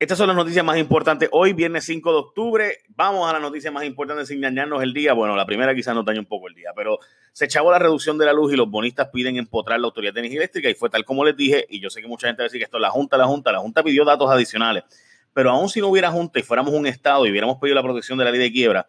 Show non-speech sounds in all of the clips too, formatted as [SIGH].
Estas son las noticias más importantes. Hoy, viernes 5 de octubre, vamos a las noticias más importantes sin dañarnos el día. Bueno, la primera quizás nos daña un poco el día, pero se echaba la reducción de la luz y los bonistas piden empotrar la Autoridad de Energía Eléctrica y fue tal como les dije, y yo sé que mucha gente va a decir que esto es la Junta, la Junta, la Junta pidió datos adicionales, pero aún si no hubiera Junta y fuéramos un Estado y hubiéramos pedido la protección de la ley de quiebra,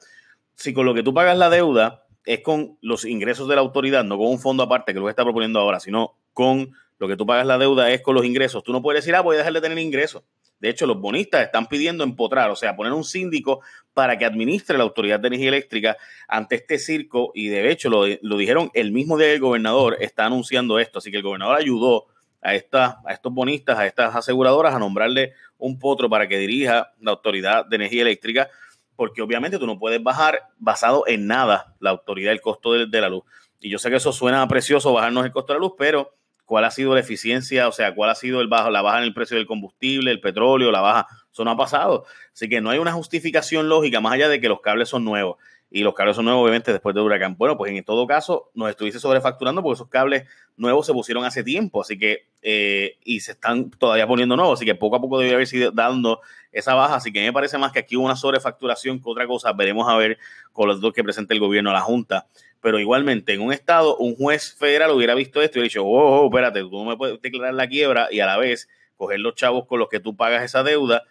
si con lo que tú pagas la deuda es con los ingresos de la autoridad, no con un fondo aparte que lo está proponiendo ahora, sino con lo que tú pagas la deuda es con los ingresos, tú no puedes decir, ah, voy a dejar de tener ingresos de hecho, los bonistas están pidiendo empotrar, o sea, poner un síndico para que administre la Autoridad de Energía Eléctrica ante este circo. Y de hecho, lo, dijeron el mismo día del gobernador está anunciando esto. Así que el gobernador ayudó a, esta, a estos bonistas, a estas aseguradoras, a nombrarle un potro para que dirija la Autoridad de Energía Eléctrica, porque obviamente tú no puedes bajar basado en nada la autoridad, el costo de, de la luz. Y yo sé que eso suena precioso, bajarnos el costo de la luz, pero cuál ha sido la eficiencia, o sea, cuál ha sido el bajo, la baja en el precio del combustible, el petróleo, la baja, eso no ha pasado. Así que no hay una justificación lógica más allá de que los cables son nuevos. Y los cables son nuevos, obviamente, después del huracán. Bueno, pues en todo caso, nos estuviese sobrefacturando porque esos cables nuevos se pusieron hace tiempo, así que, eh, y se están todavía poniendo nuevos, así que poco a poco debería haber sido dando esa baja. Así que me parece más que aquí hubo una sobrefacturación que otra cosa. Veremos a ver con los dos que presenta el gobierno a la Junta pero igualmente en un estado, un juez federal hubiera visto esto y hubiera dicho, oh, oh, espérate, tú no me puedes declarar la quiebra y a la vez coger los chavos con los que tú pagas esa deuda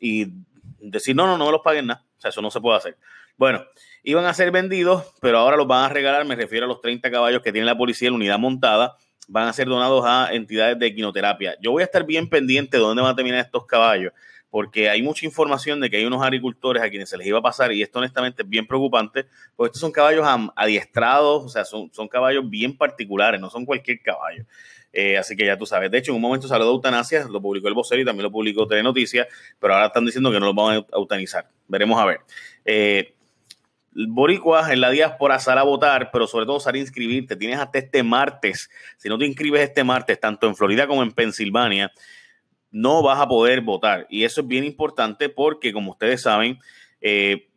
y decir, no, no, no me los paguen nada. O sea, eso no se puede hacer. Bueno, iban a ser vendidos, pero ahora los van a regalar, me refiero a los 30 caballos que tiene la policía la unidad montada, van a ser donados a entidades de equinoterapia. Yo voy a estar bien pendiente de dónde van a terminar estos caballos porque hay mucha información de que hay unos agricultores a quienes se les iba a pasar y esto honestamente es bien preocupante, porque estos son caballos adiestrados, o sea, son, son caballos bien particulares, no son cualquier caballo. Eh, así que ya tú sabes. De hecho, en un momento salió de eutanasia, lo publicó el vocero y también lo publicó Telenoticias, pero ahora están diciendo que no lo van a eutanizar. Veremos a ver. Eh, Boricuas en la diáspora sal a votar, pero sobre todo sal a inscribirte. Tienes hasta este martes. Si no te inscribes este martes, tanto en Florida como en Pensilvania, no vas a poder votar. Y eso es bien importante porque, como ustedes saben, eh,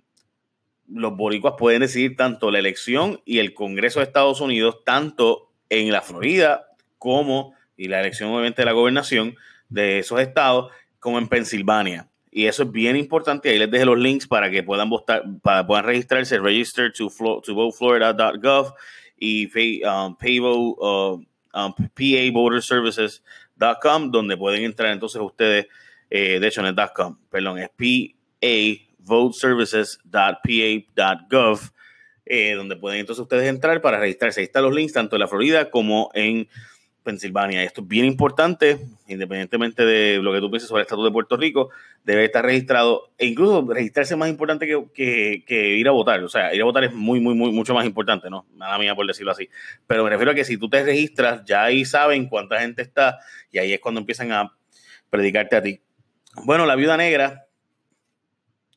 los boricuas pueden decidir tanto la elección y el Congreso de Estados Unidos, tanto en la Florida como, y la elección obviamente de la gobernación de esos estados, como en Pensilvania. Y eso es bien importante. Ahí les dejo los links para que puedan votar, para puedan registrarse, register to, to voteflorida.gov y um, PayVo, uh, um, PA Voter Services .com, donde pueden entrar entonces ustedes, eh, de hecho no es .com, perdón, es pavoteservices.pa.gov, eh, donde pueden entonces ustedes entrar para registrarse. Ahí están los links tanto en la Florida como en Pensilvania. Esto es bien importante, independientemente de lo que tú pienses sobre el estatus de Puerto Rico, debe estar registrado, e incluso registrarse es más importante que, que, ir a votar. O sea, ir a votar es muy, muy, muy, mucho más importante, ¿no? Nada mía por decirlo así. Pero me refiero a que si tú te registras, ya ahí saben cuánta gente está y ahí es cuando empiezan a predicarte a ti. Bueno, la viuda negra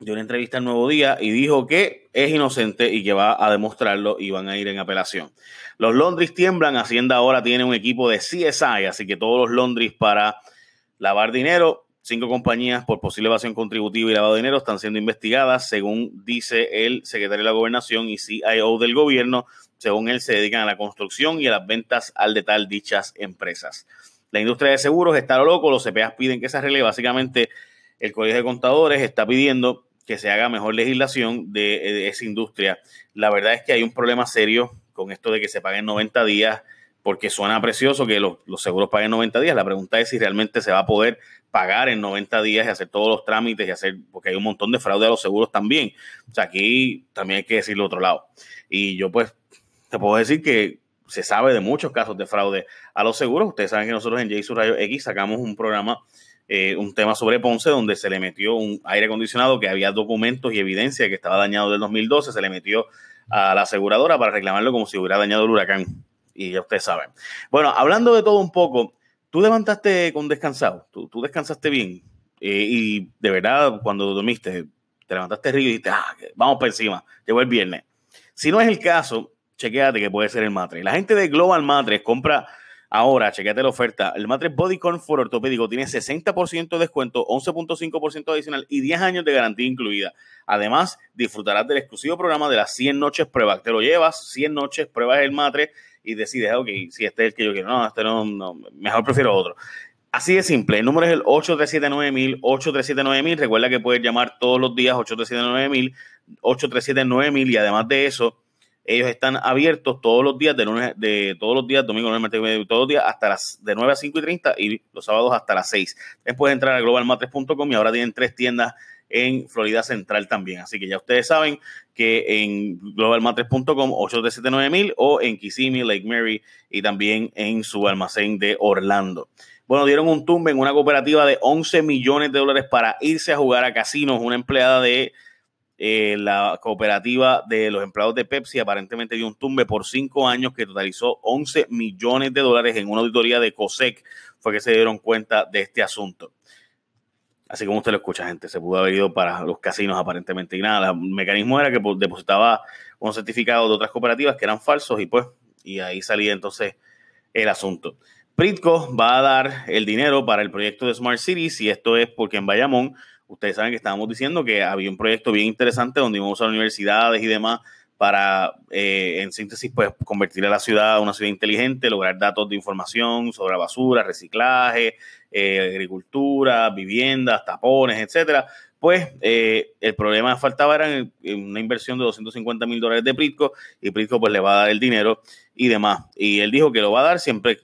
dio una entrevista al Nuevo Día y dijo que es inocente y que va a demostrarlo y van a ir en apelación. Los Londres tiemblan, Hacienda ahora tiene un equipo de CSI, así que todos los Londres para lavar dinero, cinco compañías por posible evasión contributiva y lavado de dinero están siendo investigadas, según dice el secretario de la Gobernación y CIO del gobierno, según él se dedican a la construcción y a las ventas al detalle dichas empresas. La industria de seguros está lo loco, los CPAs piden que se arregle, básicamente el Colegio de Contadores está pidiendo que se haga mejor legislación de, esa industria. La verdad es que hay un problema serio con esto de que se paguen 90 días, porque suena precioso que los, seguros paguen 90 días. La pregunta es si realmente se va a poder pagar en 90 días y hacer todos los trámites y hacer, porque hay un montón de fraude a los seguros también. O sea, aquí también hay que decirlo otro lado. Y yo pues te puedo decir que se sabe de muchos casos de fraude a los seguros. Ustedes saben que nosotros en JSU Radio X sacamos un programa eh, un tema sobre Ponce donde se le metió un aire acondicionado que había documentos y evidencia que estaba dañado del 2012, se le metió a la aseguradora para reclamarlo como si hubiera dañado el huracán. Y ya ustedes saben. Bueno, hablando de todo un poco, tú levantaste con descansado, tú, descansaste bien eh, y de verdad cuando dormiste te levantaste río y dijiste, ah, vamos por encima, llegó el viernes. Si no es el caso, chequéate que puede ser el matre. La gente de Global Matres compra Ahora, chequete la oferta. El matres Body Comfort ortopédico tiene 60% de descuento, 11.5% adicional y 10 años de garantía incluida. Además, disfrutarás del exclusivo programa de las 100 noches pruebas. Te lo llevas, 100 noches, pruebas el matres y decides, ok, si este es el que yo quiero. No, este no, no mejor prefiero otro. Así de simple, el número es el 8379000, 8379000. Recuerda que puedes llamar todos los días 8379000, 8379000 y además de eso, ellos están abiertos todos los días, de lunes, de todos los días, domingo, lunes, martes, todos los días, hasta las de 9 a 5 y 30 y los sábados hasta las 6. Después entrar a globalmatres.com y ahora tienen tres tiendas en Florida Central también. Así que ya ustedes saben que en globalmatres.com 8379000 o en Kissimmee, Lake Mary y también en su almacén de Orlando. Bueno, dieron un tumbe en una cooperativa de 11 millones de dólares para irse a jugar a casinos. Una empleada de eh, la cooperativa de los empleados de Pepsi aparentemente dio un tumbe por cinco años que totalizó 11 millones de dólares en una auditoría de COSEC. Fue que se dieron cuenta de este asunto. Así como usted lo escucha, gente, se pudo haber ido para los casinos aparentemente. Y nada, el mecanismo era que depositaba unos certificados de otras cooperativas que eran falsos y pues, y ahí salía entonces el asunto. Pritco va a dar el dinero para el proyecto de Smart Cities y esto es porque en Bayamón Ustedes saben que estábamos diciendo que había un proyecto bien interesante donde íbamos a universidades y demás para, eh, en síntesis, pues convertir a la ciudad a una ciudad inteligente, lograr datos de información sobre basura, reciclaje, eh, agricultura, viviendas, tapones, etcétera. Pues eh, el problema faltaba era una inversión de 250 mil dólares de Pritco y Pritco pues le va a dar el dinero y demás. Y él dijo que lo va a dar siempre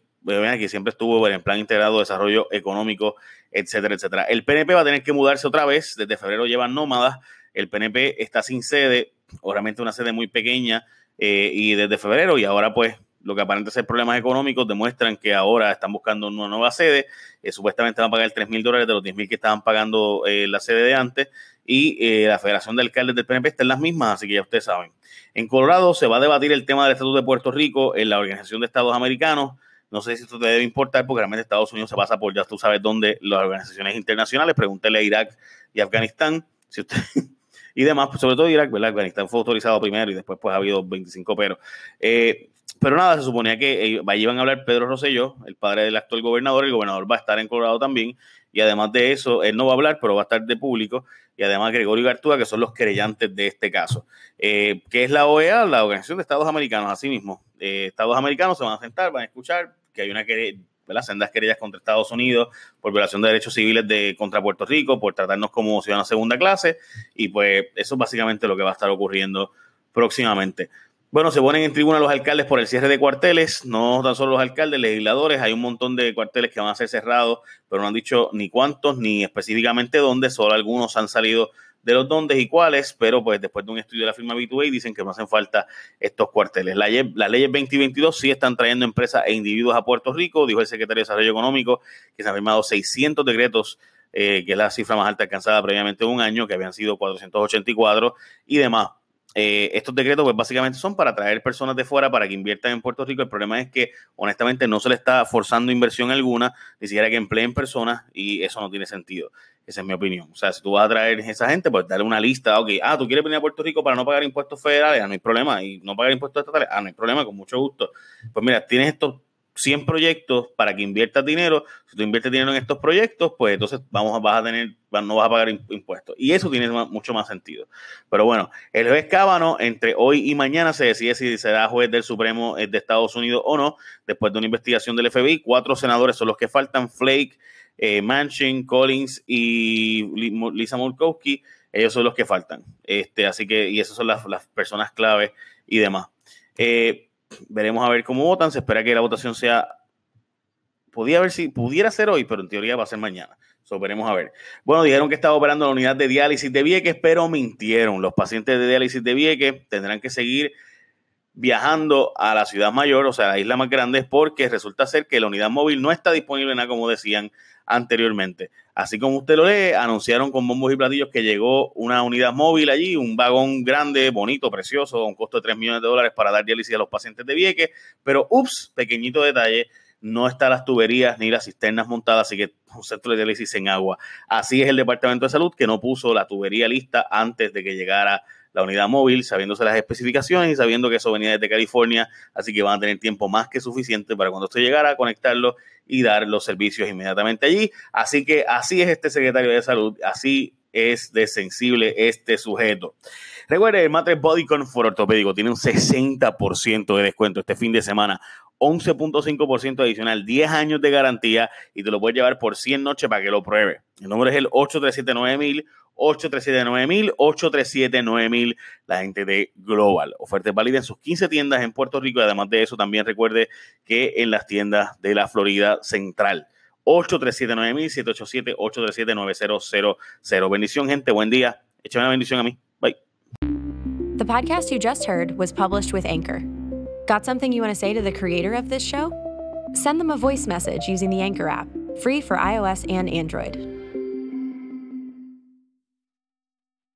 que siempre estuvo en plan integrado de desarrollo económico, etcétera, etcétera. El PNP va a tener que mudarse otra vez, desde febrero llevan nómadas, el PNP está sin sede, obviamente una sede muy pequeña, eh, y desde febrero, y ahora pues lo que aparenta ser problemas económicos demuestran que ahora están buscando una nueva sede, eh, supuestamente van a pagar 3 mil dólares de los 10 mil que estaban pagando eh, la sede de antes, y la Federación de Alcaldes del PNP está en las mismas, así que ya ustedes saben. En Colorado se va a debatir el tema del Estatuto de Puerto Rico en la Organización de Estados Americanos. No sé si esto te debe importar porque realmente Estados Unidos se pasa por ya tú sabes dónde las organizaciones internacionales. Pregúntele a Irak y Afganistán si usted, [LAUGHS] y demás, pues sobre todo Irak, ¿verdad? Afganistán fue autorizado primero y después pues ha habido 25 pero. Eh, pero nada, se suponía que iban a hablar Pedro Rosselló, el padre del actual gobernador. El gobernador va a estar en Colorado también. Y además de eso, él no va a hablar, pero va a estar de público. Y además Gregorio Gartúa, que son los querellantes de este caso. Eh, ¿Qué es la OEA? La Organización de Estados Americanos, así mismo. Eh, Estados Americanos se van a sentar, van a escuchar que hay una querella, sendas querellas contra Estados Unidos por violación de derechos civiles de contra Puerto Rico, por tratarnos como ciudadanos segunda clase. Y pues eso es básicamente lo que va a estar ocurriendo próximamente. Bueno, se ponen en tribuna los alcaldes por el cierre de cuarteles, no tan solo los alcaldes, legisladores, hay un montón de cuarteles que van a ser cerrados, pero no han dicho ni cuántos ni específicamente dónde, solo algunos han salido de los dónde y cuáles, pero pues después de un estudio de la firma B2A dicen que no hacen falta estos cuarteles. La, las leyes 2022 sí están trayendo empresas e individuos a Puerto Rico, dijo el secretario de Desarrollo Económico, que se han firmado 600 decretos eh, que es la cifra más alta alcanzada previamente en un año, que habían sido 484 y demás. Eh, estos decretos pues básicamente son para traer personas de fuera para que inviertan en Puerto Rico. El problema es que honestamente no se le está forzando inversión alguna, ni siquiera que empleen personas y eso no tiene sentido. Esa es mi opinión. O sea, si tú vas a traer esa gente, pues darle una lista. Ok, ah, tú quieres venir a Puerto Rico para no pagar impuestos federales, ah, no hay problema. Y no pagar impuestos estatales, ah, no hay problema, con mucho gusto. Pues mira, tienes estos 100 proyectos para que inviertas dinero. Si tú inviertes dinero en estos proyectos, pues entonces vamos, vas a tener, no vas a pagar impuestos. Y eso tiene mucho más sentido. Pero bueno, el juez Cábano, entre hoy y mañana se decide si será juez del Supremo eh, de Estados Unidos o no, después de una investigación del FBI. Cuatro senadores son los que faltan, Flake, eh, Manchin, Collins y Lisa Murkowski. Ellos son los que faltan. Este, así que, y esas son las, las personas clave y demás. Eh, veremos a ver cómo votan. Se espera que la votación sea. Podía ver si pudiera ser hoy, pero en teoría va a ser mañana. So, veremos a ver. Bueno, dijeron que estaba operando la unidad de diálisis de Vieques, pero mintieron. Los pacientes de diálisis de Vieques tendrán que seguir viajando a la ciudad mayor, o sea, a la isla más grande, porque resulta ser que la unidad móvil no está disponible nada como decían anteriormente. Así como usted lo lee, anunciaron con bombos y platillos que llegó una unidad móvil allí, un vagón grande, bonito, precioso, un costo de 3 millones de dólares para dar diálisis a los pacientes de Vieques, pero ups, pequeñito detalle, no están las tuberías ni las cisternas montadas, así que un centro de diálisis en agua. Así es el Departamento de Salud que no puso la tubería lista antes de que llegara la unidad móvil, sabiéndose las especificaciones y sabiendo que eso venía desde California, así que van a tener tiempo más que suficiente para cuando usted llegara a conectarlo y dar los servicios inmediatamente allí. Así que así es este secretario de salud, así es de sensible este sujeto. Recuerde, el Matres Body Comfort ortopédico tiene un 60% de descuento este fin de semana. 11.5% adicional, 10 años de garantía y te lo puedes llevar por 100 noches para que lo pruebe. El número es el 8379000, 8379000, 8379000, la gente de Global. Oferta válida en sus 15 tiendas en Puerto Rico y además de eso también recuerde que en las tiendas de la Florida Central. 8379000, 787-837-9000. Bendición, gente. Buen día. Échame una bendición a mí. Bye. The podcast you just heard was published with Anchor. Got something you want to say to the creator of this show? Send them a voice message using the Anchor app, free for iOS and Android.